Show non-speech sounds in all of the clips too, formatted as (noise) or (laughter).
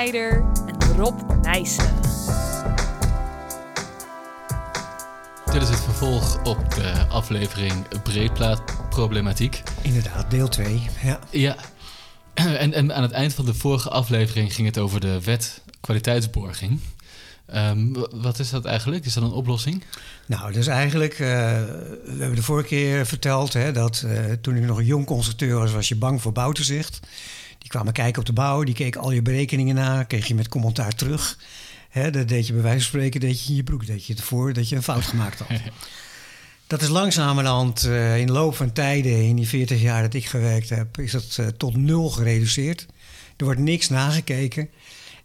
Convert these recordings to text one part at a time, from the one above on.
Snijder en Rob Nijssen. Dit is het vervolg op de aflevering Breedplaatproblematiek. Inderdaad, deel 2. Ja. Ja, (clears throat) en, en aan het eind van de vorige aflevering ging het over de wet kwaliteitsborging. Ehm, wat is dat eigenlijk? Is dat een oplossing? Nou, dus eigenlijk, eh, we hebben de vorige keer verteld hè, dat eh, toen ik nog een jong constructeur was, was je bang voor bouwtoezicht. Die kwamen kijken op de bouw, die keken al je berekeningen na, kreeg je met commentaar terug. Hè, dat deed je bij wijze van spreken, deed je in je broek, deed je ervoor dat je een fout gemaakt had. Dat is langzamerhand eh, in de loop van tijden, in die 40 jaar dat ik gewerkt heb, is dat eh, tot nul gereduceerd. Er wordt niks nagekeken.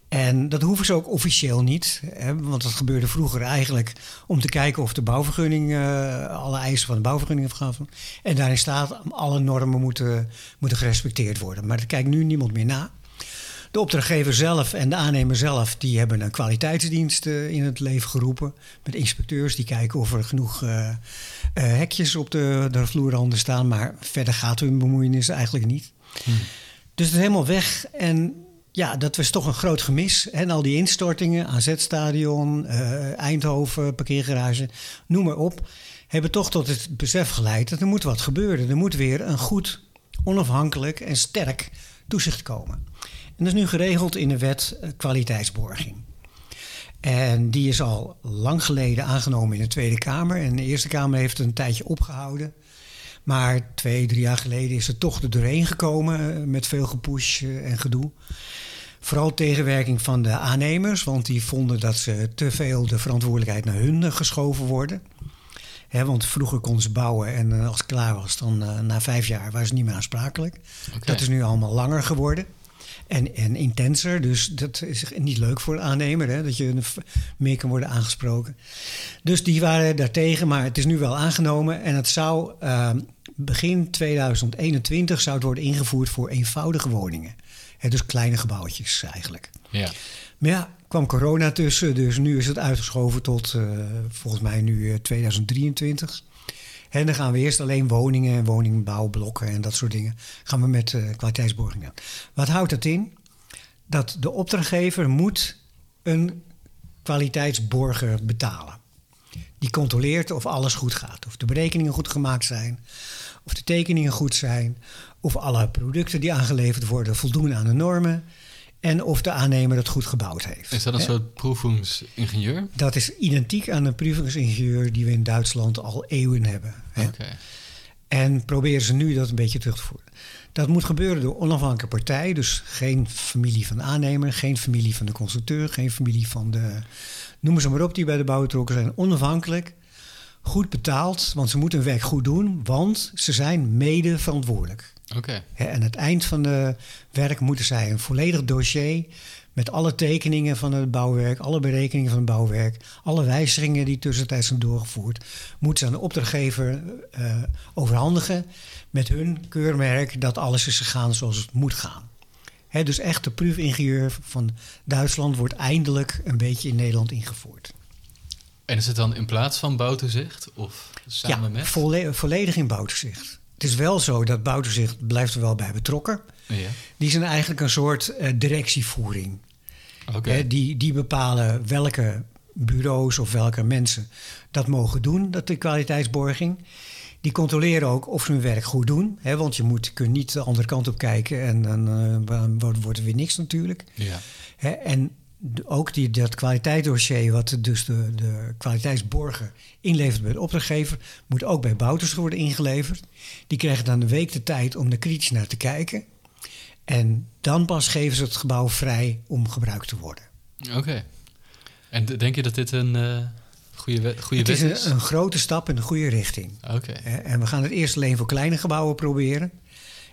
En dat hoeven ze ook officieel niet. Hè, want dat gebeurde vroeger eigenlijk om te kijken of de bouwvergunning, eh, alle eisen van de bouwvergunning afgaven. En daarin staat, alle normen moeten, moeten gerespecteerd worden. Maar daar kijkt nu niemand meer na. De opdrachtgever zelf en de aannemer zelf, die hebben een kwaliteitsdienst eh, in het leven geroepen. Met inspecteurs die kijken of er genoeg eh, hekjes op de, de vloerranden staan. Maar verder gaat hun bemoeienis eigenlijk niet. Dus het is helemaal weg. En ja, dat was toch een groot gemis. En al die instortingen, AZ-stadion, eh, Eindhoven, parkeergarage, noem maar op. Hebben toch tot het besef geleid dat er moet wat gebeuren. Er moet weer een goed, onafhankelijk en sterk toezicht komen. En dat is nu geregeld in de wet eh, kwaliteitsborging. En die is al lang geleden aangenomen in de Tweede Kamer. En de Eerste Kamer heeft het een tijdje opgehouden. Maar twee, drie jaar geleden is het toch er doorheen gekomen eh, met veel gepush eh, en gedoe. Vooral tegenwerking van de aannemers, want die vonden dat ze te veel de verantwoordelijkheid naar hun eh, geschoven worden. Hè, want vroeger konden ze bouwen en als het klaar was, dan na vijf jaar waren ze niet meer aansprakelijk. Dat is nu allemaal langer geworden. En, en intenser, dus dat is niet leuk voor de aannemer, hè, dat je meer kan worden aangesproken. Dus die waren daartegen, maar het is nu wel aangenomen. En het zou eh, begin 2021 zou het worden ingevoerd voor eenvoudige woningen. Dus kleine gebouwtjes eigenlijk. Ja. Maar ja, kwam corona tussen, dus nu is het uitgeschoven tot eh, volgens mij nu eh, 2023. En dan gaan we eerst alleen woningen en woningbouwblokken en dat soort dingen gaan we met eh, kwaliteitsborging doen. Wat houdt dat in? Dat de opdrachtgever moet een kwaliteitsborger betalen. Die controleert of alles goed gaat. Of de berekeningen goed gemaakt zijn. Of de tekeningen goed zijn. Of alle producten die aangeleverd worden voldoen aan de normen. En of de aannemer het goed gebouwd heeft. Is dat een soort proevingsingenieur? Dat is identiek aan de proevingsingenieur die we in Duitsland al eeuwen hebben. Oké. En proberen ze nu dat een beetje terug te voeren. Dat moet gebeuren door onafhankelijke partij. Dus geen familie van de aannemer, geen familie van de constructeur, geen familie van de. Noem ze maar op, die bij de bouw betrokken zijn. Onafhankelijk, goed betaald, want ze moeten hun werk goed doen, want ze zijn mede verantwoordelijk. Oké. En aan het eind van de werk moeten zij een volledig dossier met alle tekeningen van het bouwwerk, alle berekeningen van het bouwwerk, alle wijzigingen die tussentijds zijn doorgevoerd, moeten ze aan de opdrachtgever eh, overhandigen met hun keurmerk dat alles is gegaan zoals het moet gaan. Dus echt de proefingenieur van Duitsland wordt eindelijk een beetje in Nederland ingevoerd. En is het dan in plaats van bouwtoezicht? Of samen ja, met? volle- volledig in bouwtoezicht. Het is wel zo dat bouwtoezicht blijft er wel bij betrokken. Ja. Die zijn eigenlijk een soort eh, directievoering. Hè, die, die bepalen welke bureaus of welke mensen dat mogen doen, dat de kwaliteitsborging. Die controleren ook of ze hun werk goed doen. Hè, want je moet, kunt niet de andere kant op kijken en dan eh, wordt- wordt er weer niks natuurlijk. Ja. Hè, en ook die, dat kwaliteitsdossier, wat dus de, de kwaliteitsborger inlevert bij de opdrachtgever, moet ook bij Bouters worden ingeleverd. Die krijgen dan een week de tijd om er kritisch naar te kijken. En dan pas geven ze het gebouw vrij om gebruikt te worden. Oké. En denk je dat dit een eh goede, goede Het is wet een, is? een grote stap in de goede richting. Oké. En we gaan het eerst alleen voor kleine gebouwen proberen.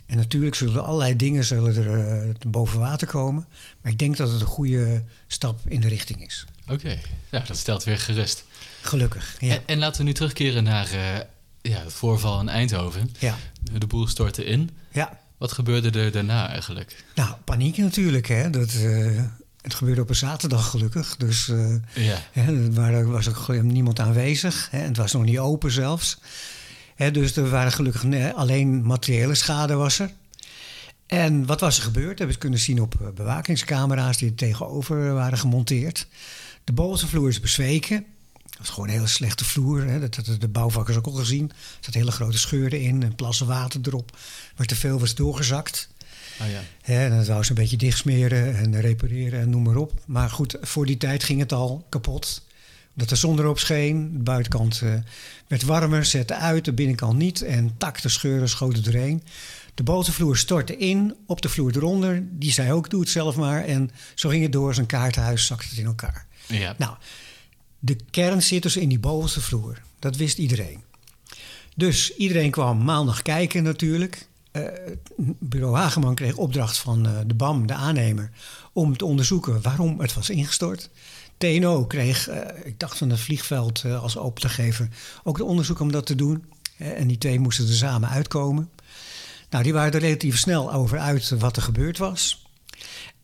En natuurlijk zullen er allerlei dingen zullen er, eh, boven water komen. Maar ik denk dat het een goede stap in de richting is. Oké. Ja, dat stelt weer gerust. Gelukkig. Ja. En, en laten we nu terugkeren naar eh, ja, het voorval in Eindhoven. ja. De boel stortte in. ja. Wat gebeurde er daarna eigenlijk? Nou, paniek natuurlijk. Hè? Dat, eh, het gebeurde op een zaterdag gelukkig. Dus Ja. hè, er was ook niemand aanwezig. Hè? Het was nog niet open zelfs. Dus er waren gelukkig alleen materiële schade was er. En wat was er gebeurd? Dat hebben we kunnen zien op eh, bewakingscamera's die er tegenover waren gemonteerd. De bovenste vloer is bezweken. Dat was gewoon een hele slechte vloer. Hè. Dat hadden de bouwvakkers ook al gezien. Er zaten hele grote scheuren in, en plassen water erop. Waar te veel was doorgezakt. Oh ja. En dat wou ze een beetje dichtsmeren en repareren en noem maar op. Maar goed, voor die tijd ging het al kapot. Omdat de zon erop scheen. De buitenkant eh, werd warmer, zette uit, de binnenkant niet. En tak, de scheuren schoten doorheen. De bovenvloer stortte in op de vloer eronder. Die zei ook, doe het zelf maar. En zo ging het door, zijn kaarthuis zakte het in elkaar. Ja. Nou, de kern zit dus in die bovenste vloer. Dat wist iedereen. Dus iedereen kwam maandag kijken natuurlijk. Eh, bureau Hageman kreeg opdracht van eh, de BAM, de aannemer, om te onderzoeken waarom het was ingestort. TNO kreeg, eh, ik dacht van het vliegveld eh, als opdrachtgever, ook de onderzoek om dat te doen. Eh, en die twee moesten er samen uitkomen. Nou, die waren er relatief snel over uit wat er gebeurd was.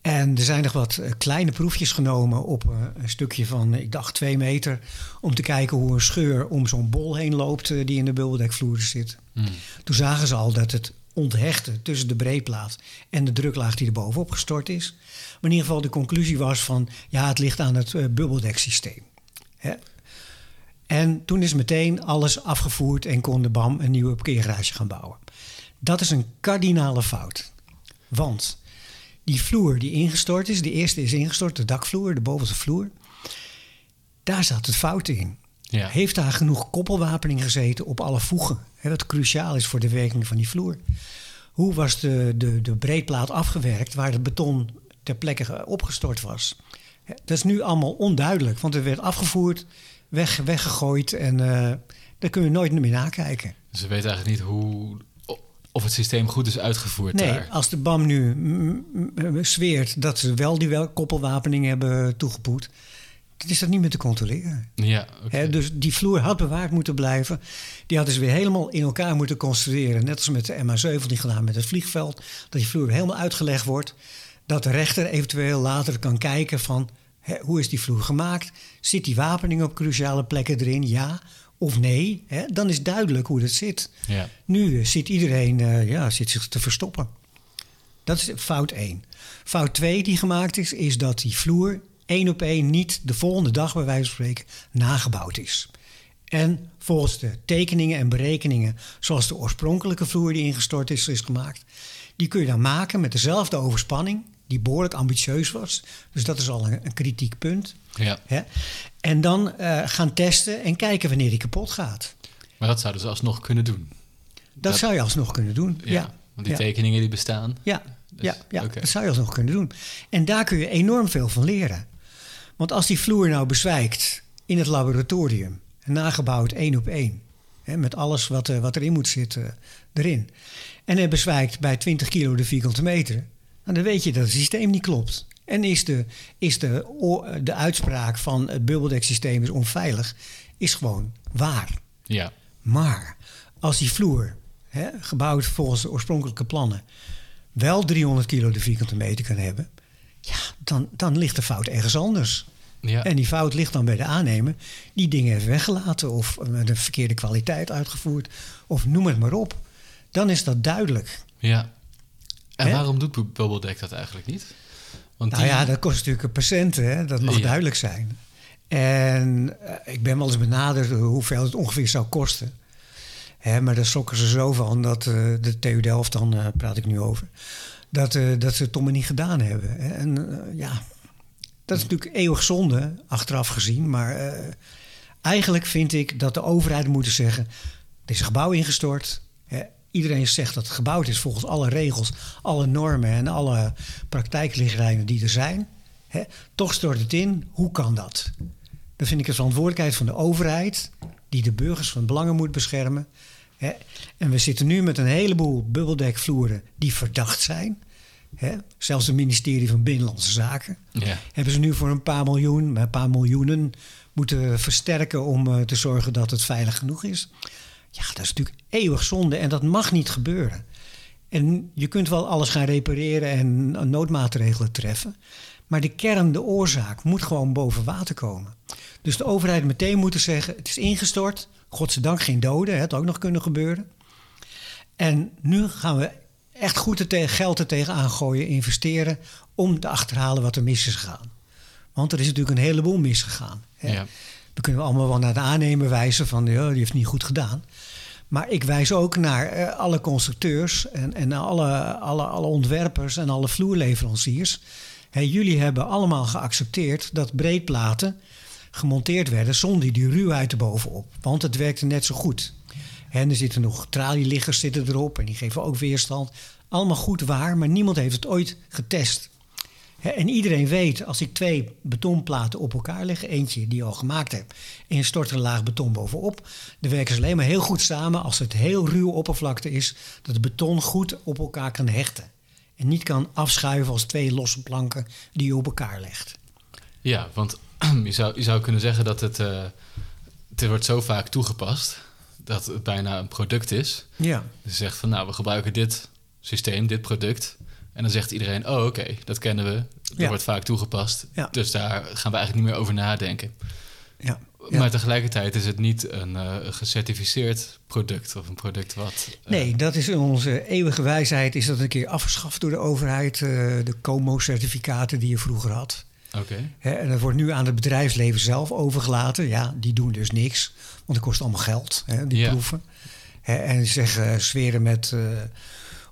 En er zijn nog wat kleine proefjes genomen op een stukje van, ik dacht, twee meter. Om te kijken hoe een scheur om zo'n bol heen loopt die in de bubbeldekvloer zit. Hmm. Toen zagen ze al dat het onthechten tussen de breedplaat en de druklaag die er bovenop gestort is. Maar in ieder geval de conclusie was van, ja, het ligt aan het eh, bubbeldekssysteem. Hè? En toen is meteen alles afgevoerd en kon de BAM een nieuwe parkeergarage gaan bouwen. Dat is een kardinale fout. Want die vloer die ingestort is, de eerste is ingestort, de dakvloer, de bovenste vloer. Daar zat het fout in. Ja. Heeft daar genoeg koppelwapening gezeten op alle voegen? Hè, wat cruciaal is voor de werking van die vloer. Hoe was de, de, de breedplaat afgewerkt waar het beton ter plekke ge- opgestort was? Hè, Dat is nu allemaal onduidelijk, want het werd afgevoerd, weg, weggegooid en eh daar kun je nooit meer nakijken. Dus we weten eigenlijk niet hoe, of het systeem goed is uitgevoerd Nee, daar. als de BAM nu zweert dat ze wel die wel koppelwapening hebben toegepoed, dan is dat niet meer te controleren. Ja, dus die vloer had bewaard moeten blijven. Die hadden ze weer helemaal in elkaar moeten construeren. Net als met de MH17 gedaan met het vliegveld. Dat die vloer helemaal uitgelegd wordt. Dat de rechter eventueel later kan kijken van... Hoe is die vloer gemaakt? Zit die wapening op cruciale plekken erin? Ja of nee? Dan is duidelijk hoe dat zit. Ja. Nu eh, zit iedereen eh, ja, zit zich te verstoppen. Dat is fout 1. Fout 2 die gemaakt is, is dat die vloer één op één niet de volgende dag, bij wijze van spreken, nagebouwd is. En volgens de tekeningen en berekeningen, zoals de oorspronkelijke vloer die ingestort is, is gemaakt, die kun je dan maken met dezelfde overspanning, die behoorlijk ambitieus was. Dus dat is al een, een kritiek punt. ja. Hè? En dan eh, gaan testen en kijken wanneer die kapot gaat. Maar dat zouden ze alsnog kunnen doen. Dat, Dat- zou je alsnog kunnen doen. Ja. Ja, Want die ja. tekeningen die bestaan. Ja, Dus, ja, ja dat zou je alsnog kunnen doen. En daar kun je enorm veel van leren. Want als die vloer nou bezwijkt in het laboratorium, nagebouwd één op één, hè, met alles wat, er- wat erin moet zitten erin, en het bezwijkt bij 20 kilo de vierkante meter, nou, dan weet je dat het systeem niet klopt. En is de, is de, o- de uitspraak van het bubbeldeksysteem is onveilig, is gewoon waar. Ja. Maar als die vloer, hè, gebouwd volgens de oorspronkelijke plannen, wel 300 kilo de vierkante meter kan hebben, dan, dan ligt de fout ergens anders. Ja. En die fout ligt dan bij de aannemer, die dingen heeft weggelaten of met een verkeerde kwaliteit uitgevoerd, of noem het maar op. Dan is dat duidelijk. ja. En waarom doet Bu- Bubbledeck dat eigenlijk niet? Want Nou die- ja, dat kost natuurlijk een patiënten, hè? dat mag Ja. duidelijk zijn. En eh, ik ben wel eens benaderd hoeveel het ongeveer zou kosten. Hè, maar daar schrokken ze zo van dat eh, de TU Delft, dan eh, praat ik nu over, dat, eh, dat ze het toch niet gedaan hebben. En eh, ja, dat is natuurlijk eeuwig zonde, achteraf gezien. Maar eh, eigenlijk vind ik dat de overheid moet zeggen, er is een gebouw ingestort. Hè. Iedereen zegt dat het gebouwd is volgens alle regels, alle normen en alle praktijkrichtlijnen die er zijn. Hè. Toch stort het in. Hoe kan dat? Dan vind ik het verantwoordelijkheid van de overheid, die de burgers van belangen moet beschermen. Hè. En we zitten nu met een heleboel bubbeldekvloeren die verdacht zijn. Hè. Zelfs het ministerie van Binnenlandse Zaken Ja. hebben ze nu voor een paar miljoen, een paar miljoenen moeten versterken om eh, te zorgen dat het veilig genoeg is. Ja, dat is natuurlijk eeuwig zonde en dat mag niet gebeuren. En je kunt wel alles gaan repareren en noodmaatregelen treffen. Maar de kern, de oorzaak, moet gewoon boven water komen. Dus de overheid meteen moeten zeggen: het is ingestort. Godzijdank geen doden, hè, het had ook nog kunnen gebeuren. En nu gaan we echt goed geld er tegenaan gooien, investeren om te achterhalen wat er mis is gegaan. Want er is natuurlijk een heleboel misgegaan. Hè. Ja. We kunnen allemaal wel naar de aannemer wijzen van die heeft niet goed gedaan. Maar ik wijs ook naar eh, alle constructeurs en, en alle, alle, alle ontwerpers en alle vloerleveranciers. Jullie hebben allemaal geaccepteerd dat breedplaten gemonteerd werden zonder die ruwheid erbovenop. Want het werkte net zo goed. Er zitten nog tralieliggers zitten erop en die geven ook weerstand. Allemaal goed waar, maar niemand heeft het ooit getest. En iedereen weet, als ik twee betonplaten op elkaar leg, eentje die je al gemaakt hebt, en je stort er een laag beton bovenop, dan werken ze alleen maar heel goed samen als het heel ruw oppervlakte is, dat het beton goed op elkaar kan hechten. En niet kan afschuiven als twee losse planken die je op elkaar legt. Ja, want (clears throat) je zou, je zou kunnen zeggen dat het, eh, het wordt zo vaak toegepast dat het bijna een product is. Ja, Dus je zegt van nou, we gebruiken dit systeem, dit product. En dan zegt iedereen, oh oké, dat kennen we. Dat Ja. wordt vaak toegepast. Ja. Dus daar gaan we eigenlijk niet meer over nadenken. ja. Ja. Maar tegelijkertijd is het niet een eh, gecertificeerd product of een product wat. eh, Nee, dat is in onze eeuwige wijsheid. Is dat een keer afgeschaft door de overheid. eh, de COMO-certificaten die je vroeger had. Oké. En dat wordt nu aan het bedrijfsleven zelf overgelaten. Ja, die doen dus niks. Want het kost allemaal geld, hè, die Ja. proeven. Hè, en ze zeggen, zweren met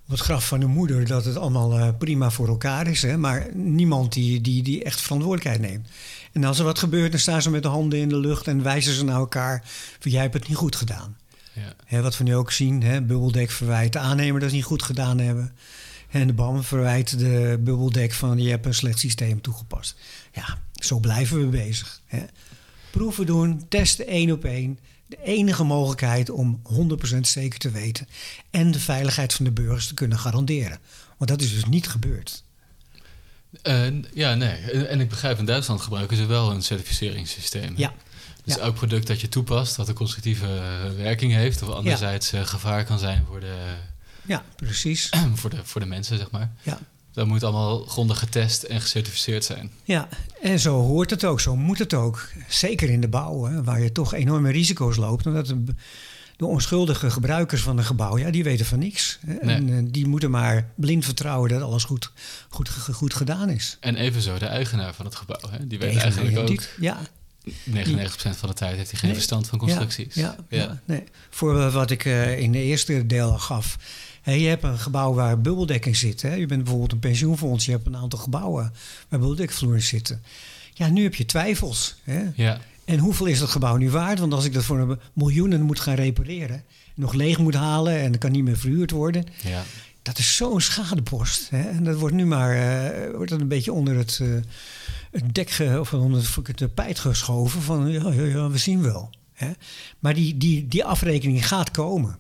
op het graf van hun moeder... dat het allemaal prima voor elkaar is. Hè, maar niemand die, die, die echt verantwoordelijkheid neemt. En als er wat gebeurt, dan staan ze met de handen in de lucht... en wijzen ze naar elkaar van jij hebt het niet goed gedaan. Ja. Hè, wat we nu ook zien, hè, Bubbeldek verwijt de aannemer dat ze niet goed gedaan hebben. En de BAM verwijt de Bubbeldek van je hebt een slecht systeem toegepast. Ja, zo blijven we bezig. Hè. Proeven doen, testen één op één. De enige mogelijkheid om 100% zeker te weten. En de veiligheid van de burgers te kunnen garanderen. Want dat is dus niet gebeurd. Eh, ja, nee. En ik begrijp, in Duitsland gebruiken ze wel een certificeringssysteem. Ja. Dus Ja. elk product dat je toepast, dat een constructieve werking heeft, of anderzijds eh, gevaar kan zijn voor de, Ja, precies. (clears throat) voor, de, voor de mensen, zeg maar. Ja. Dat moet allemaal grondig getest en gecertificeerd zijn. Ja, en zo hoort het ook, zo moet het ook. Zeker in de bouw, hè, waar je toch enorme risico's loopt. Omdat de, onschuldige gebruikers van een gebouw, ja, die weten van niks. Hè. Nee. En eh, die moeten maar blind vertrouwen dat alles goed, goed, goed, gedaan is. En evenzo de eigenaar van het gebouw. Hè? Die weet eigenlijk ook, die- Ja, 99% van de tijd heeft hij geen Nee. verstand van constructies. Ja, ja, ja, nee. Voor wat ik eh, in de eerste deel gaf. Hè, je hebt een gebouw waar bubbeldek in zit. Hè. Je bent bijvoorbeeld een pensioenfonds. Je hebt een aantal gebouwen waar bubbeldekvloeren zitten. Ja, nu heb je twijfels. Hè. Ja, En hoeveel is dat gebouw nu waard? Want als ik dat voor een miljoenen moet gaan repareren, nog leeg moet halen en dat kan niet meer verhuurd worden, ja. dat is zo'n schadepost. Hè? En dat wordt nu maar eh, wordt dat een beetje onder het, eh, het dek of onder het tapijt geschoven van ja, ja, ja, we zien wel. Hè? Maar die, die, die afrekening gaat komen.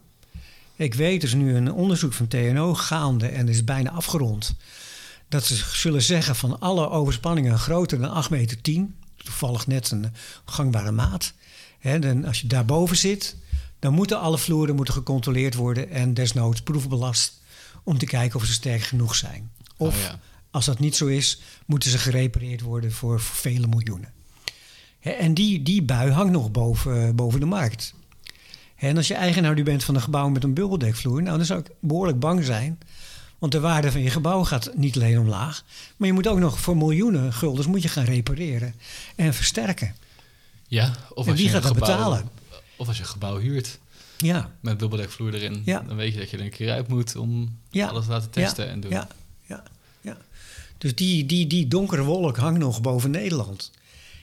Ik weet, er is nu een onderzoek van TNO gaande en is bijna afgerond. Dat ze zullen zeggen van alle overspanningen groter dan 8 meter 10, toevallig net een gangbare maat. Hè, dan als je daarboven zit, dan moeten alle vloeren moeten gecontroleerd worden en desnoods proefbelast om te kijken of ze sterk genoeg zijn. Of Oh ja. als dat niet zo is, moeten ze gerepareerd worden voor, voor vele miljoenen. Hè, en die, die bui hangt nog boven, boven de markt. En als je eigenaar nu bent van een gebouw met een bubbeldekvloer, nou, dan zou ik behoorlijk bang zijn. Want de waarde van je gebouw gaat niet alleen omlaag, maar je moet ook nog voor miljoenen guldens moet je gaan repareren en versterken. ja. Of En als wie je gaat dat gebouw- betalen? Of als je een gebouw huurt Ja, met dubbeldekvloer erin, Ja. dan weet je dat je er een keer uit moet om Ja. alles te laten testen en doen. Ja, ja, ja. Dus die, die, die donkere wolk hangt nog boven Nederland.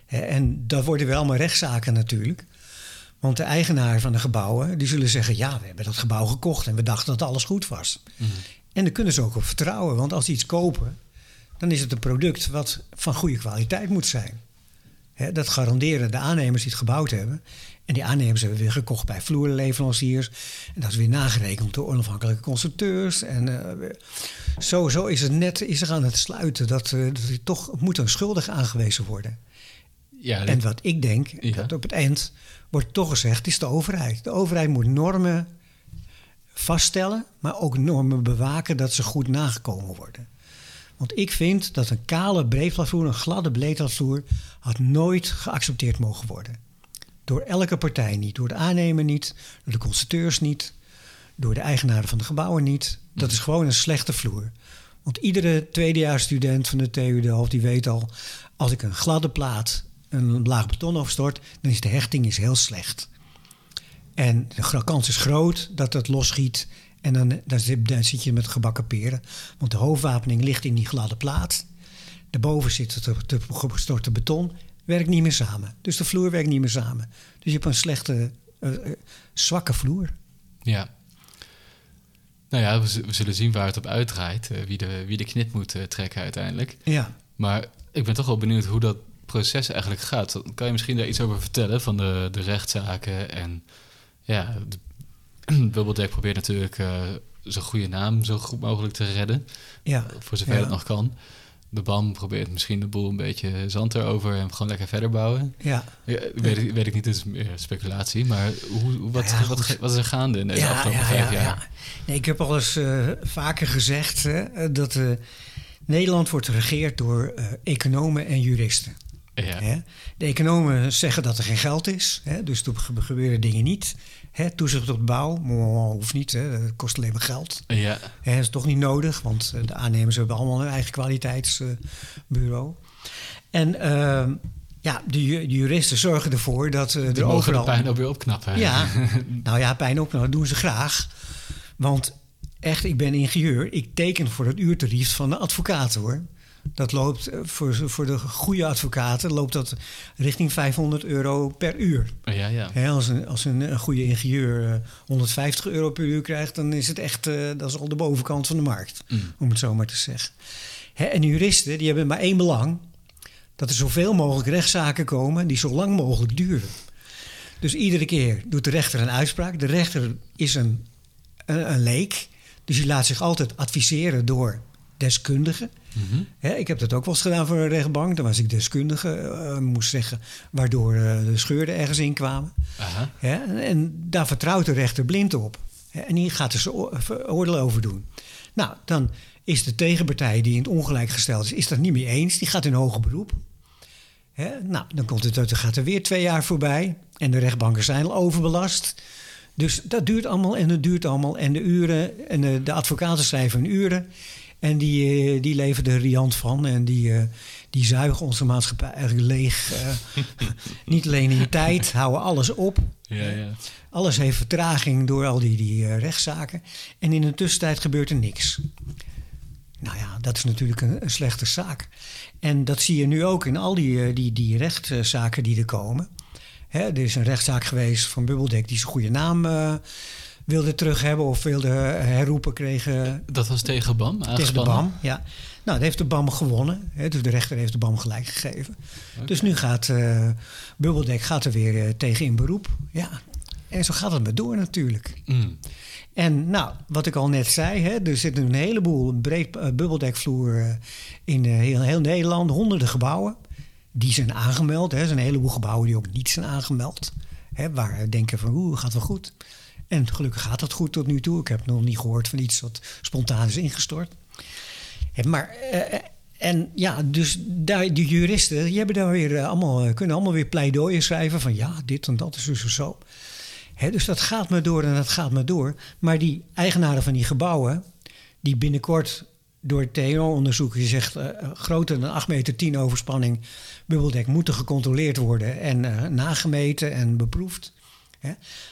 En dat worden wel allemaal rechtszaken natuurlijk. Want de eigenaar van de gebouwen die zullen zeggen... ja, we hebben dat gebouw gekocht en we dachten dat alles goed was. Mhm. En daar kunnen ze ook op vertrouwen. Want als ze iets kopen, dan is het een product wat van goede kwaliteit moet zijn. Dat garanderen de aannemers die het gebouwd hebben. En die aannemers hebben weer gekocht bij vloerleveranciers. En dat is weer nagerekend door onafhankelijke constructeurs. En eh, zo, zo is het net is er aan het sluiten dat, eh, dat er toch moet een schuldig aangewezen worden. Ja, En wat ik denk, Ja. dat op het eind wordt toch gezegd, is de overheid. De overheid moet normen vaststellen, maar ook normen bewaken dat ze goed nagekomen worden. Want ik vind dat een kale breedplatvloer, een gladde breedplatvloer, had nooit geaccepteerd mogen worden. Door elke partij niet. Door de aannemer niet, door de constructeurs niet, door de eigenaren van de gebouwen niet. Dat is gewoon een slechte vloer. Want iedere tweedejaarsstudent van de TU Delft die weet al... als ik een gladde plaat, een laag beton afstort... dan is de hechting is heel slecht. En de kans is groot dat het losschiet... en dan, dan, zit, dan zit je met gebakken peren. Want de hoofdwapening ligt in die gladde plaat. Daarboven zit het te gestorte beton. Werkt niet meer samen. Dus de vloer werkt niet meer samen. Dus je hebt een slechte, uh, uh, zwakke vloer. Ja. Nou ja, we, we, zullen zien waar het op uitdraait. Uh, wie, de, wie de knip moet trekken uiteindelijk. Ja. Maar ik ben toch wel benieuwd hoe dat proces eigenlijk gaat. Kan je misschien daar iets over vertellen van de, de rechtszaken? En ja, (clears throat) Bubbeldek probeert natuurlijk zijn goede naam zo goed mogelijk te redden. Ja. Voor zover ja. het nog kan. De BAM probeert misschien de boel een beetje zand erover en gewoon lekker verder bouwen. Ja. ja weet, ik, weet ik niet, het is meer speculatie. Maar hoe, wat, ja, wat, wat, is er gaande in deze afgelopen vijf ja, jaar? Nee, ik heb al eens uh, vaker gezegd hè, dat uh, Nederland wordt geregeerd door uh, economen en juristen. Ja. De economen zeggen dat er geen geld is, hè, dus er gebeuren dingen niet. Hè, toezicht op de bouw, hoeft niet, hè, dat kost alleen maar geld. Ja. Dat is toch niet nodig, want de aannemers hebben allemaal hun eigen kwaliteitsbureau. en uh, ja, de, juristen zorgen ervoor dat uh, er overal... de pijn ook weer opknappen. Ja, (laughs) nou ja, pijn opknappen, dat doen ze graag. Want echt, ik ben ingenieur, ik teken voor het uurtarief van de advocaten hoor. Dat loopt voor, voor de goede advocaten loopt dat richting 500 euro per uur. Ja, ja. He, als een, als een, een, goede ingenieur uh, 150 euro per uur krijgt, dan is het echt uh, dat is al de bovenkant van de markt, mm. om het zo maar te zeggen. He, en juristen die hebben maar één belang: dat er zoveel mogelijk rechtszaken komen die zo lang mogelijk duren. Dus iedere keer doet de rechter een uitspraak. De rechter is een, een, een leek, dus die laat zich altijd adviseren door deskundigen. Mm -hmm. He, ik heb dat ook wel eens gedaan voor een rechtbank. Dan was ik deskundige, uh, moest zeggen waardoor uh, de scheuren ergens in kwamen. Aha. En, en, daar vertrouwt de rechter blind op. En die gaat er zijn oordeel over doen. Nou, dan is de tegenpartij die in het ongelijk gesteld is, is dat niet meer eens. Die gaat in hoger beroep. He, nou, dan, komt het, dan gaat er weer twee jaar voorbij. En de rechtbanken zijn al overbelast. Dus dat duurt allemaal en het duurt allemaal. En de uren, en de, de advocaten schrijven hun uren. En die, die leven er riant van. En die, uh, die zuigen onze maatschappij eigenlijk leeg. Uh, (laughs) niet alleen in tijd, houden alles op. Ja, ja. Alles heeft vertraging door al die, die rechtszaken. En in de tussentijd gebeurt er niks. Nou ja, dat is natuurlijk een, een slechte zaak. En dat zie je nu ook in al die, die, die rechtszaken die er komen. Hè, er is een rechtszaak geweest van Bubbeldek die zijn goede naam wilde terug hebben of wilde herroepen kregen. Dat was tegen BAM Tegen de BAM, ja. Nou, dat heeft de BAM gewonnen. Hè, dus de rechter heeft de BAM gelijk gegeven. Okay. Dus nu gaat uh, Bubbeldek gaat er weer uh, tegen in beroep. Ja, en zo gaat het maar door natuurlijk. Mm. En nou, wat ik al net zei, hè, er zit een heleboel breed uh, bubbeldekvloer in heel, heel Nederland. Honderden gebouwen. Die zijn aangemeld. Hè. Er zijn een heleboel gebouwen die ook niet zijn aangemeld. Hè, waar we denken van, oeh, gaat wel goed. En gelukkig gaat dat goed tot nu toe. Ik heb nog niet gehoord van iets wat spontaan is ingestort. Maar, uh, en ja, dus daar, die juristen, die hebben daar weer uh, allemaal, kunnen allemaal weer pleidooien schrijven van ja, dit en dat is dus zo. Hè, dus dat gaat maar door en dat gaat maar door. Maar die eigenaren van die gebouwen, die binnenkort door het TNO-onderzoek, je zegt groter dan 8 meter 10 overspanning, bubbeldek moeten gecontroleerd worden en nagemeten en beproefd.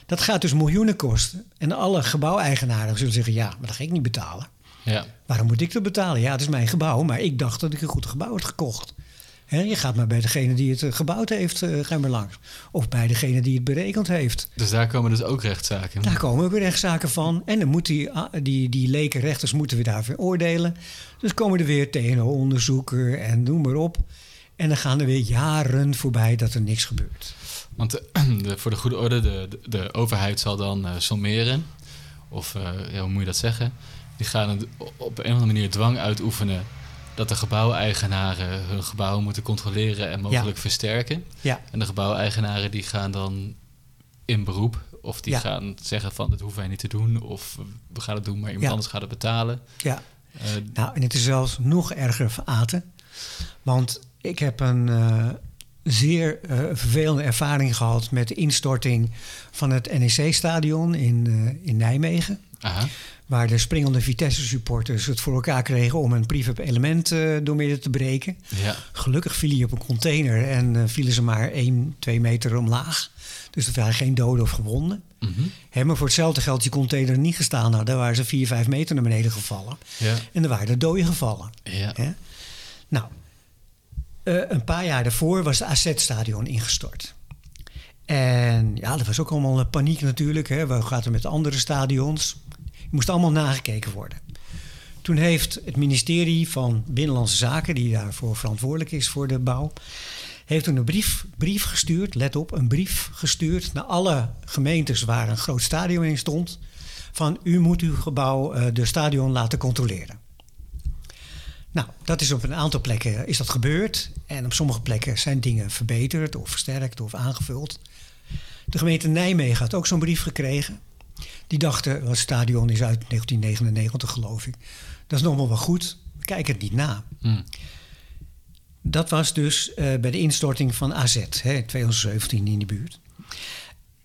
Dat gaat dus miljoenen kosten. En alle gebouweigenaren zullen zeggen: ja, maar dat ga ik niet betalen. Ja. Waarom moet ik dat betalen? Ja, het is mijn gebouw, maar ik dacht dat ik een goed gebouw had gekocht. Je gaat maar bij degene die het gebouwd heeft, uh, ga maar langs. Of bij degene die het berekend heeft. Dus daar komen dus ook rechtszaken? Daar komen ook rechtszaken van. En dan moeten die, die, die leken rechters moeten weer daarvoor oordelen. Dus komen er weer TNO-onderzoeken en noem maar op. En dan gaan er weer jaren voorbij dat er niks gebeurt. Want de, (clears throat) de, voor de goede orde, de, de, overheid zal dan uh, sommeren. Of ja, hoe moet je dat zeggen? Die gaan op een of andere manier dwang uitoefenen dat de gebouweigenaren hun gebouw moeten controleren en mogelijk Ja. versterken. Ja, En de gebouweigenaren die gaan dan in beroep. Of die Ja. gaan zeggen van dat hoeven wij niet te doen. Of we gaan het doen, maar iemand anders gaat het betalen. ja. Eh, Nou, en het is zelfs nog erger voor Aten. Want ik heb een eh, zeer eh, vervelende ervaring gehad met de instorting van het NEC-stadion in, eh, in Nijmegen. Aha. Waar de springende Vitesse-supporters het voor elkaar kregen om een prefab element uh, doormidden te breken. Ja. Gelukkig viel hij op een container en vielen ze maar 1, 2 meter omlaag. Dus er waren geen doden of gewonden. Hè, maar voor hetzelfde geld die container niet gestaan had, daar waren ze 4, 5 meter naar beneden gevallen. Ja. En er waren er doden gevallen. Ja. Nou, uh, een paar jaar daarvoor was het AZ-stadion ingestort. En ja, dat was ook allemaal paniek natuurlijk. Hè. Wat gaat er met de andere stadions? Het moest allemaal nagekeken worden. Toen heeft het ministerie van Binnenlandse Zaken, die daarvoor verantwoordelijk is voor de bouw, heeft toen een brief, brief gestuurd, let op, een brief gestuurd naar alle gemeentes waar een groot stadion in stond. Van u moet uw gebouw, uh, de stadion, laten controleren. Nou, dat is op een aantal plekken is dat gebeurd. En op sommige plekken zijn dingen verbeterd of versterkt of aangevuld. De gemeente Nijmegen had ook zo'n brief gekregen. Die dachten, het stadion is uit 1999 geloof ik. Dat is nog wel goed, we kijken het niet na. Hmm. Dat was dus uh, bij de instorting van AZ, hè, 2017 in die buurt.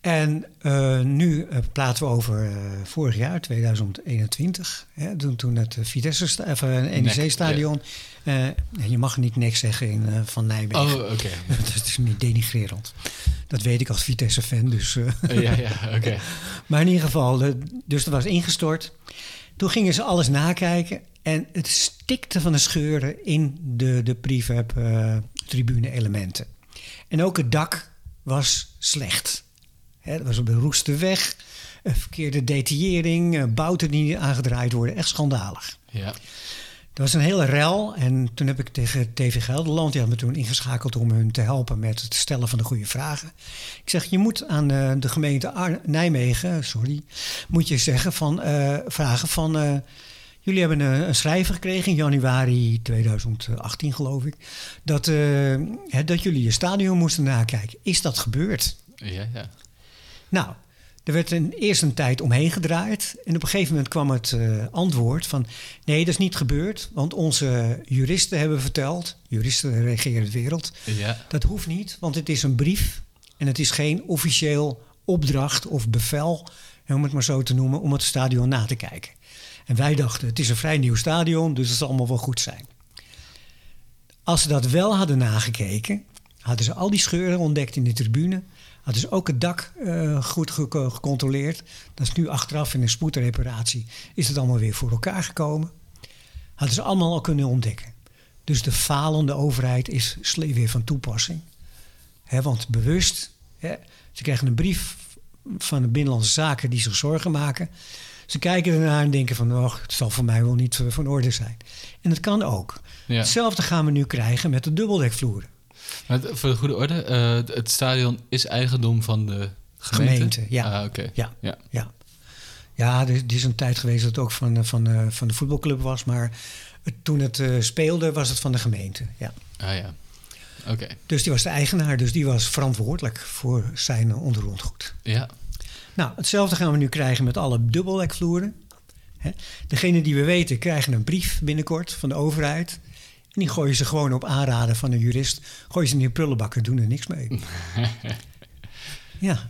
En uh, nu uh, praten we over vorig jaar, 2021. Hè, toen, toen het Vitesse of NEC-stadion. Yeah. je mag niet niks zeggen in, van Nijmegen. Oh, oké. Okay. (laughs) dat is niet denigrerend. Dat weet ik als Vitesse-fan. Dus, ja, ja, oké. Okay. (laughs) Maar in ieder geval, dus dat was ingestort. Toen gingen ze alles nakijken. En het stikte van de scheuren in de, de prefab-tribune-elementen. en ook het dak was slecht. Het was op een roeste weg, verkeerde detaillering, bouten die niet aangedraaid worden. Echt schandalig. Ja. Er was een hele rel en toen heb ik tegen TV Gelderland, die had me toen ingeschakeld om hun te helpen met het stellen van de goede vragen. Ik zeg, je moet aan uh, de gemeente Ar Nijmegen, sorry, moet je zeggen van, uh, vragen van, uh, jullie hebben een, een, schrijver gekregen in januari 2018 geloof ik, dat, hè, dat jullie je stadion moesten nakijken. Is dat gebeurd? Ja, ja. Nou, er werd een, eerst een tijd omheen gedraaid. En op een gegeven moment kwam het uh, antwoord van... nee, dat is niet gebeurd. Want onze juristen hebben verteld... juristen regeren de wereld... Ja. dat hoeft niet, want het is een brief... en het is geen officieel opdracht of bevel... om het maar zo te noemen, om het stadion na te kijken. En wij dachten, het is een vrij nieuw stadion... dus het zal allemaal wel goed zijn. Als ze dat wel hadden nagekeken... hadden ze al die scheuren ontdekt in de tribune... Hadden ze ook het dak uh, goed ge gecontroleerd. Dat is nu achteraf in een spoedreparatie. Is het allemaal weer voor elkaar gekomen. Hadden ze allemaal al kunnen ontdekken. Dus de falende overheid is weer van toepassing. He, want bewust, he, ze krijgen een brief van de Binnenlandse Zaken die zich zorgen maken. Ze kijken ernaar en denken van, oh, het zal voor mij wel niet van orde zijn. En dat kan ook. Ja. Hetzelfde gaan we nu krijgen met de dubbeldekvloeren. Maar voor de goede orde, uh, het stadion is eigendom van de gemeente? Gemeente, ja. Ah, oké. Ja, ja. ja. ja er, is een tijd geweest dat het ook van, van, van de voetbalclub was. Maar het, toen het uh, speelde, was het van de gemeente, ja. Ah ja, oké. Okay. Dus die was de eigenaar, dus die was verantwoordelijk voor zijn ondergrondgoed. Ja. Nou, hetzelfde gaan we nu krijgen met alle dubbellekvloeren. Hè. Degene die we weten krijgen een brief binnenkort van de overheid... Die gooien ze gewoon op aanraden van een jurist. Gooien ze in die prullenbak en doen er niks mee. (laughs) ja.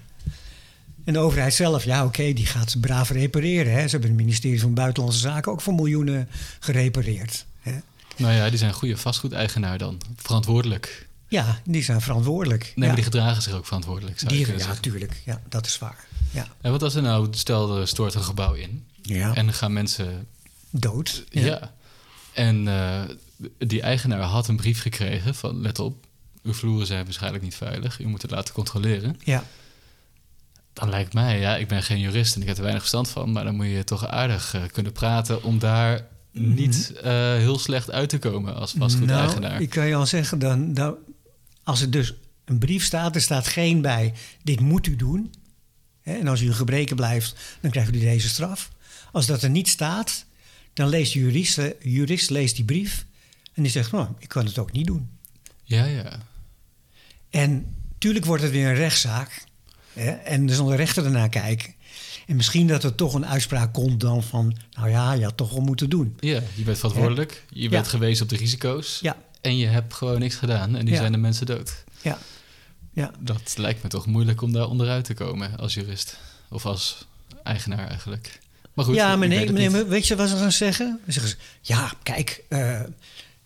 En de overheid zelf, ja oké, okay, die gaat ze braaf repareren. Hè. Ze hebben het ministerie van Buitenlandse Zaken ook voor miljoenen gerepareerd. Hè. Nou ja, die zijn goede vastgoedeigenaar dan. Verantwoordelijk. Ja, die zijn verantwoordelijk. Nee, ja. maar die gedragen zich ook verantwoordelijk. Zou die, ja, kunnen tuurlijk. Ja, dat is waar. Ja. En wat als er nou, stel er stort een gebouw in. Ja. En dan gaan mensen... Dood. Ja. ja. En uh, die eigenaar had een brief gekregen van... let op, uw vloeren zijn waarschijnlijk niet veilig. U moet het laten controleren. Ja. Dan lijkt mij, ja, ik ben geen jurist en ik heb er weinig verstand van... maar dan moet je toch aardig uh, kunnen praten om daar Mhm. niet uh, heel slecht uit te komen als vastgoedeigenaar. Nou, ik kan je al zeggen, dan, dan, als er dus een brief staat... er staat geen bij, dit moet u doen. Hè, en als u gebreken blijft, dan krijgt u deze straf. Als dat er niet staat, dan leest de jurist, jurist leest die brief... En die zegt, nou, ik kan het ook niet doen. Ja, ja. En tuurlijk wordt het weer een rechtszaak. Hè? En er zal de rechter ernaar kijken. En misschien dat er toch een uitspraak komt dan van... nou ja, je had toch wel moeten doen. Ja, je bent verantwoordelijk. Je Ja. bent gewezen op de risico's. Ja, En je hebt gewoon niks gedaan. En nu Ja. zijn de mensen dood. ja, ja. Dat lijkt me toch moeilijk om daar onderuit te komen als jurist. Of als eigenaar eigenlijk. Maar goed, ja, maar weet maar weet je wat ze gaan zeggen? Dan zeggen ze, ja, kijk, eh,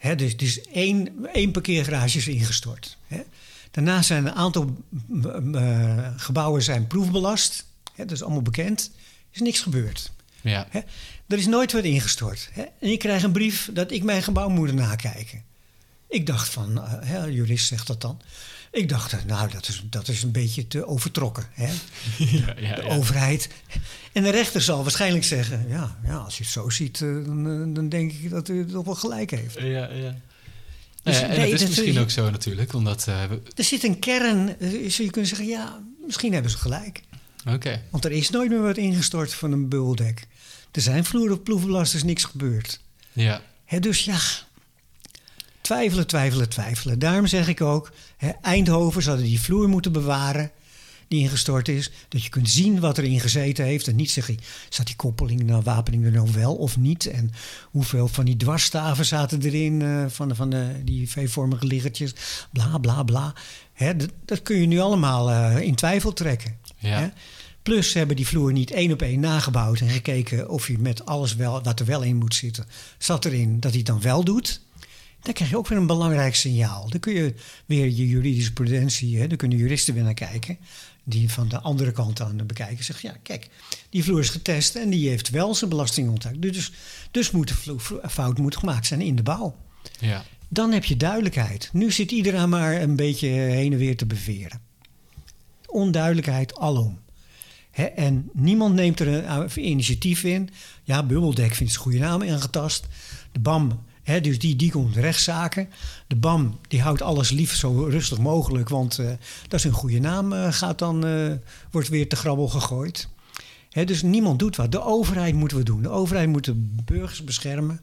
hè, dus, dus één, één parkeergarage is ingestort. Hè. Daarna zijn een aantal eh, gebouwen zijn proefbelast. Dat is allemaal bekend. Er is niks gebeurd. Ja. Er is nooit wat ingestort. En ik krijg een brief dat ik mijn gebouw moet nakijken. Ik dacht van, een jurist zegt dat dan. Ik dacht, eh, nou, dat is, dat is een beetje te overtrokken. Hè? (laughs) ja, ja, de ja. overheid. En de rechter zal waarschijnlijk zeggen: ja, ja als je het zo ziet, eh, dan, eh, dan denk ik dat u het toch wel gelijk heeft. Ja, ja. Dus ja, en nee, het is dat- misschien ook zo natuurlijk, omdat... Er zit een kern, eh, zou je kunnen zeggen: ja, misschien hebben ze gelijk. Oké, Want er is nooit meer wat ingestort van een bubbeldek. Er zijn vloer op ploevenbelasters niks gebeurd. ja. Hè, dus ja, twijfelen, twijfelen, twijfelen. Daarom zeg ik ook: hè, Eindhoven zouden die vloer moeten bewaren. Die ingestort is, dat je kunt zien wat erin gezeten heeft. En niet zeggen, zat die koppeling, nou, wapening er nou wel of niet? En hoeveel van die dwarsstaven zaten erin, eh, van, de, van de, die V-vormige liggertjes, bla bla bla. Hè, dat, dat kun je nu allemaal eh, in twijfel trekken. Ja. Plus ze hebben die vloer niet één op één nagebouwd en gekeken of je met alles wel, wat er wel in moet zitten, zat erin dat hij het dan wel doet. Dan krijg je ook weer een belangrijk signaal. Dan kun je weer je juridische prudentie, hè, dan kunnen juristen weer naar kijken. Die van de andere kant aan het bekijken. Zegt ja, kijk, die vloer is getest en die heeft wel zijn belasting ontduikt. Dus, dus moet de vlo- vlo- fout moet gemaakt zijn in de bouw. ja. Dan heb je duidelijkheid. Nu zit iedereen maar een beetje heen en weer te beveren. Onduidelijkheid alom. En niemand neemt er een initiatief in. Ja, Bubbeldek vindt zijn goede naam aangetast. De BAM, dus die, die komt rechtszaken. De BAM die houdt alles lief zo rustig mogelijk, want eh, dat is een goede naam. eh, gaat dan, eh, wordt weer te grabbel gegooid. Dus niemand doet wat. De overheid moeten we doen. De overheid moet de burgers beschermen.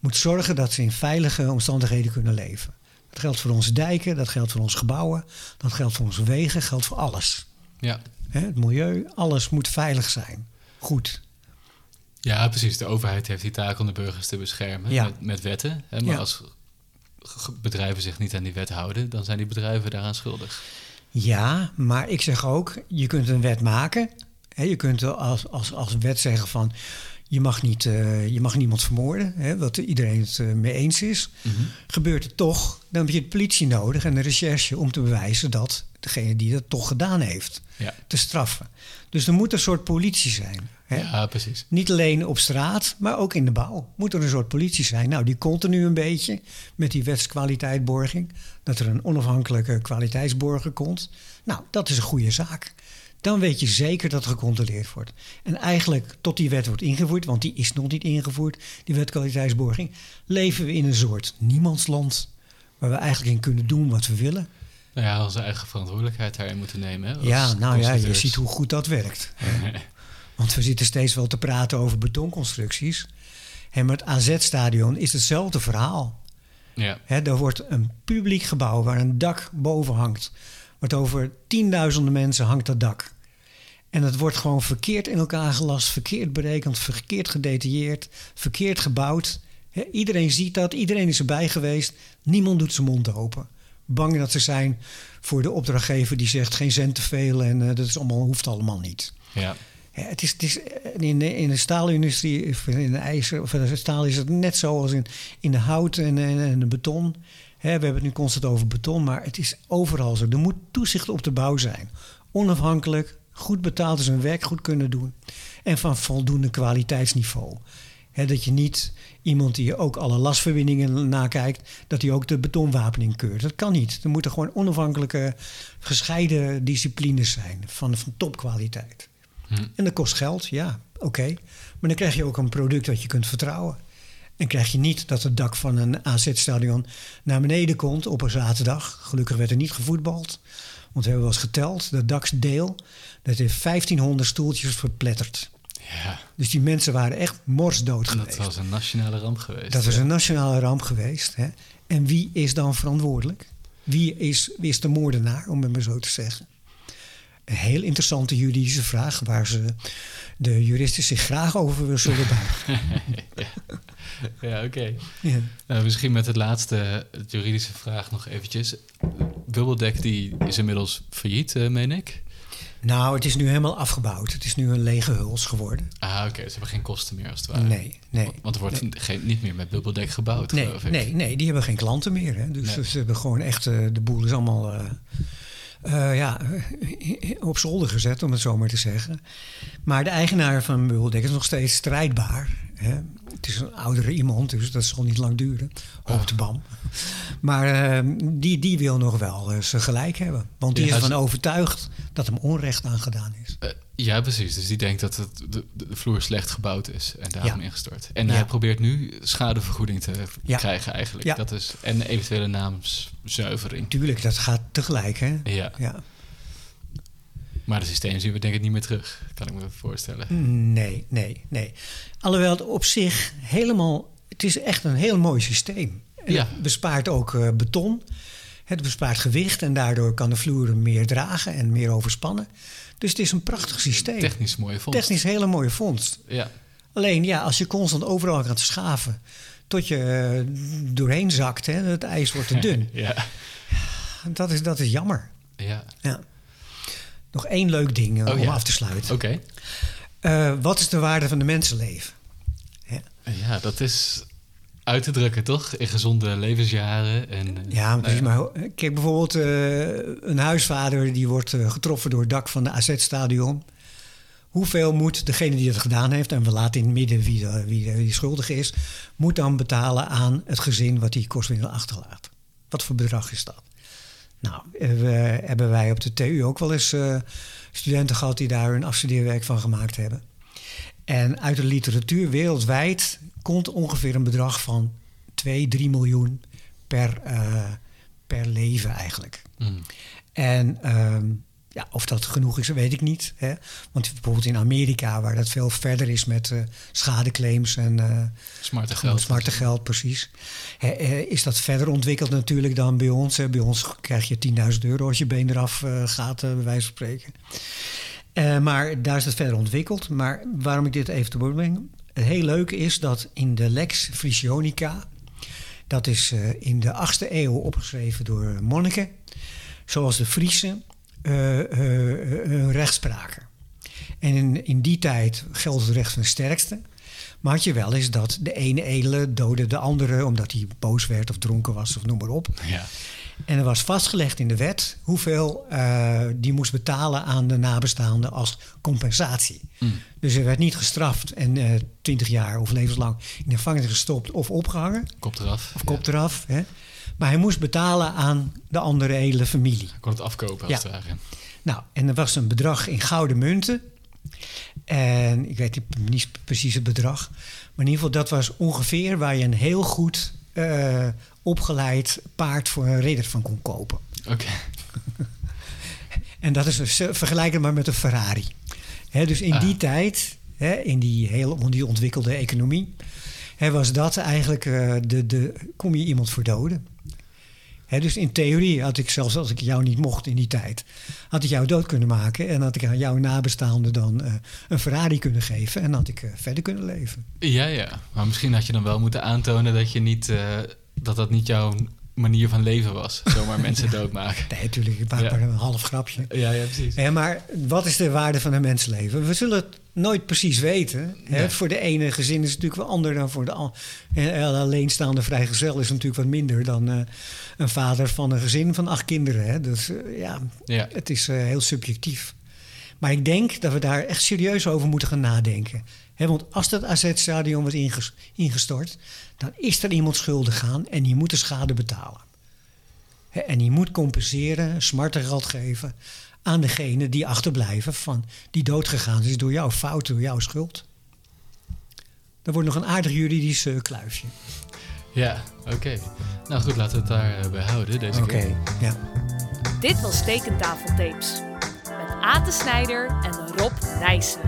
Moet zorgen dat ze in veilige omstandigheden kunnen leven. Dat geldt voor onze dijken, dat geldt voor onze gebouwen, dat geldt voor onze wegen, dat geldt voor alles. ja. Het milieu, alles moet veilig zijn. Goed. Ja, precies. De overheid heeft die taak om de burgers te beschermen Ja. met, met wetten. Hè? Maar Ja. als bedrijven zich niet aan die wet houden, dan zijn die bedrijven daaraan schuldig. Ja, maar ik zeg ook, je kunt een wet maken. Hè, je kunt als, als, als wet zeggen van, je mag, niet, eh, je mag niemand vermoorden, hè, wat iedereen het eh, mee eens is. Gebeurt het toch, dan heb je de politie nodig en de recherche om te bewijzen dat degene die dat toch gedaan heeft, Ja, te straffen. Dus er moet een soort politie zijn. Hè? ja precies. Niet alleen op straat, maar ook in de bouw. Moet er een soort politie zijn. Nou, die komt er nu een beetje met die wetskwaliteitborging. Dat er een onafhankelijke kwaliteitsborger komt. Nou, dat is een goede zaak. Dan weet je zeker dat er gecontroleerd wordt. En eigenlijk tot die wet wordt ingevoerd, want die is nog niet ingevoerd, die wetkwaliteitsborging, leven we in een soort niemandsland. Waar we eigenlijk in kunnen doen wat we willen. Nou ja, onze eigen verantwoordelijkheid daarin moeten nemen. Hè? Ja, nou ja, je ziet hoe goed dat werkt. (laughs) Want we zitten steeds wel te praten over betonconstructies. En met AZ-stadion is hetzelfde verhaal. Ja, Hè, daar wordt een publiek gebouw waar een dak boven hangt. Wordt over tienduizenden mensen hangt dat dak. En het wordt gewoon verkeerd in elkaar gelast, verkeerd berekend, verkeerd gedetailleerd, verkeerd gebouwd. Hè, iedereen ziet dat, iedereen is erbij geweest. Niemand doet zijn mond open. Bang dat ze zijn voor de opdrachtgever die zegt geen cent te veel en eh, dat is allemaal, hoeft allemaal niet. ja. Ja, het is, het is, in, de, in de staalindustrie, of in de ijzer, of in de staal is het net zoals in, in de hout en, en, en de beton. We hebben het nu constant over beton, maar het is overal zo. Er moet toezicht op de bouw zijn. Onafhankelijk, goed betaald zijn werk goed kunnen doen. En van voldoende kwaliteitsniveau. Hè, dat je niet iemand die ook alle lasverbindingen nakijkt, dat hij ook de betonwapening keurt. Dat kan niet. Er moeten gewoon onafhankelijke, gescheiden disciplines zijn van, van topkwaliteit. Hm. En dat kost geld, ja, oké. Maar dan krijg je ook een product dat je kunt vertrouwen. En krijg je niet dat het dak van een AZ-stadion naar beneden komt op een zaterdag. Gelukkig werd er niet gevoetbald. Want we hebben wel eens geteld, dat daksdeel, dat heeft 1500 stoeltjes verpletterd. Ja. Dus die mensen waren echt morsdood Dat geweest. was een nationale ramp geweest. Dat Ja. een nationale ramp geweest. Hè? En wie is dan verantwoordelijk? Wie is, wie is de moordenaar, om het maar zo te zeggen? Een heel interessante juridische vraag waar ze, de juristen zich graag over zullen (laughs) buigen. Ja, oké. Ja. Nou, misschien met het laatste juridische vraag nog eventjes. Bubbeldek die is inmiddels failliet, eh, meen ik. Nou, het is nu helemaal afgebouwd. Het is nu een lege huls geworden. Ah, oké. Ze hebben geen kosten meer als het ware. Nee, nee. Want er wordt geen, niet meer met dubbeldek gebouwd, Nee, geloof ik. nee, nee, die hebben geen klanten meer. Hè. Dus Nee. ze hebben gewoon echt, eh, de boel is allemaal eh, eh, ja, op zolder gezet, om het zo maar te zeggen. Maar de eigenaar van Meubeldek is nog steeds strijdbaar. Hè. Het is een oudere iemand, dus dat zal niet lang duren. Hoopt de bam. Maar eh, die, die wil nog wel zijn gelijk hebben. Want die Ja, is ervan ze- overtuigd dat hem onrecht aangedaan is. Eh, ja, precies. Dus die denkt dat het, de, de vloer slecht gebouwd is en daarom Ja. ingestort. En Ja. hij probeert nu schadevergoeding te Ja. krijgen eigenlijk. Ja. Dat is, en eventuele naamszuivering. Tuurlijk, dat gaat tegelijk, hè? Ja. Ja. Maar het systeem zien we denk ik niet meer terug, kan ik me voorstellen. Nee, nee, nee. Alhoewel het op zich helemaal... Het is echt een heel mooi systeem. En Ja. Bespaart ook eh, beton. Het bespaart gewicht en daardoor kan de vloer meer dragen en meer overspannen. Dus het is een prachtig systeem. Technisch mooie vondst. Technisch hele mooie vondst. Ja. Alleen ja, als je constant overal gaat schaven tot je eh, doorheen zakt, hè, het ijs wordt te (laughs) dun. ja. dat, is, dat is jammer. Ja. Ja. Nog één leuk ding eh, Oh, om ja. af te sluiten. Oké. Eh, wat is de waarde van de mensenleven? Ja. Ja, dat is uit te drukken, toch? In gezonde levensjaren. En, eh, Ja, nou precies. Maar eh, kijk bijvoorbeeld eh, een huisvader die wordt eh, getroffen door het dak van de AZ-stadion. Hoeveel moet degene die dat gedaan heeft, en we laten in het midden wie, de, wie, de- wie schuldig is, moet dan betalen aan het gezin wat die kostwinkel achterlaat? Wat voor bedrag is dat? Nou, we, hebben wij op de TU ook wel eens eh, studenten gehad die daar hun afstudeerwerk van gemaakt hebben. En uit de literatuur wereldwijd komt ongeveer een bedrag van 2, 3 miljoen per, eh, per leven eigenlijk. mm. En ehm, ja, of dat genoeg is, weet ik niet. Hè? Want bijvoorbeeld in Amerika, waar dat veel verder is met eh, schadeclaims en eh, Smarte geld. smarte geld, precies. Hè, is dat verder ontwikkeld natuurlijk dan bij ons. Hè? Bij ons krijg je 10.000 euro als je been eraf gaat, bij wijze van spreken. Eh, maar daar is het verder ontwikkeld. Maar waarom ik dit even te woord breng? Het heel leuke is dat in de Lex Friesionica... dat is eh, in de 8e eeuw opgeschreven door monniken... zoals de Friesen eh, eh, hun recht spraken. En in, in die tijd geldt het recht van de sterkste... Maar had je wel eens dat de ene edele doodde de andere... omdat hij boos werd of dronken was of noem maar op. Ja. En er was vastgelegd in de wet hoeveel eh, die moest betalen aan de nabestaanden als compensatie. Mm. Dus er werd niet gestraft en eh, twintig jaar of levenslang in de gevangenis gestopt of opgehangen. Kop eraf. Of kop eraf. Hè. Maar hij moest betalen aan de andere edele familie. Kon het afkopen als Ja. het ware. Nou, en er was een bedrag in gouden munten. En ik weet niet- niet precies het bedrag. Maar in ieder geval, dat was ongeveer waar je een heel goed eh, opgeleid paard voor een ridder van kon kopen. Oké. (laughs) En dat is dus, vergelijk het maar met een Ferrari. Dus in Ah. die tijd, in die hele die ontwikkelde economie, was dat eigenlijk eh, de, de. kom je iemand voor doden. Dus in theorie had ik zelfs als ik jou niet mocht in die tijd, had ik jou dood kunnen maken en had ik aan jouw nabestaanden dan eh, een Ferrari kunnen geven en had ik eh, verder kunnen leven. Ja, ja. Maar misschien had je dan wel moeten aantonen dat je niet, dat dat niet jouw manier van leven was. Zomaar (laughs) mensen doodmaken. Nee, natuurlijk, ik maak Ja. maar een half grapje. Ja, ja, precies. Ja, maar wat is de waarde van een mensenleven? We zullen het nooit precies weten. Hè? Nee. Voor de ene gezin is het natuurlijk wel ander dan voor de. Een alleenstaande vrijgezel is natuurlijk wat minder dan eh, een vader van een gezin van acht kinderen. Hè? Dus eh, ja, Ja. het is eh, heel subjectief. Maar ik denk dat we daar echt serieus over moeten gaan nadenken. Hè, want als dat AZ-stadion wordt inges- ingestort, dan is er iemand schuldig aan en die moet de schade betalen. Hè, en die moet compenseren, smartengeld geven aan degene die achterblijven van die doodgegaan is door jouw fout, door jouw schuld. Dat wordt nog een aardig juridisch eh, kluifje. Ja, oké. Nou goed, laten we het daar eh, bij houden deze Oké, keer. ja. Dit was Tekentafeltapes. Met Ate Snijder en Rob Nijssen.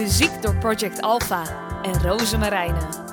Muziek door Project Alpha en Roze Marijnen.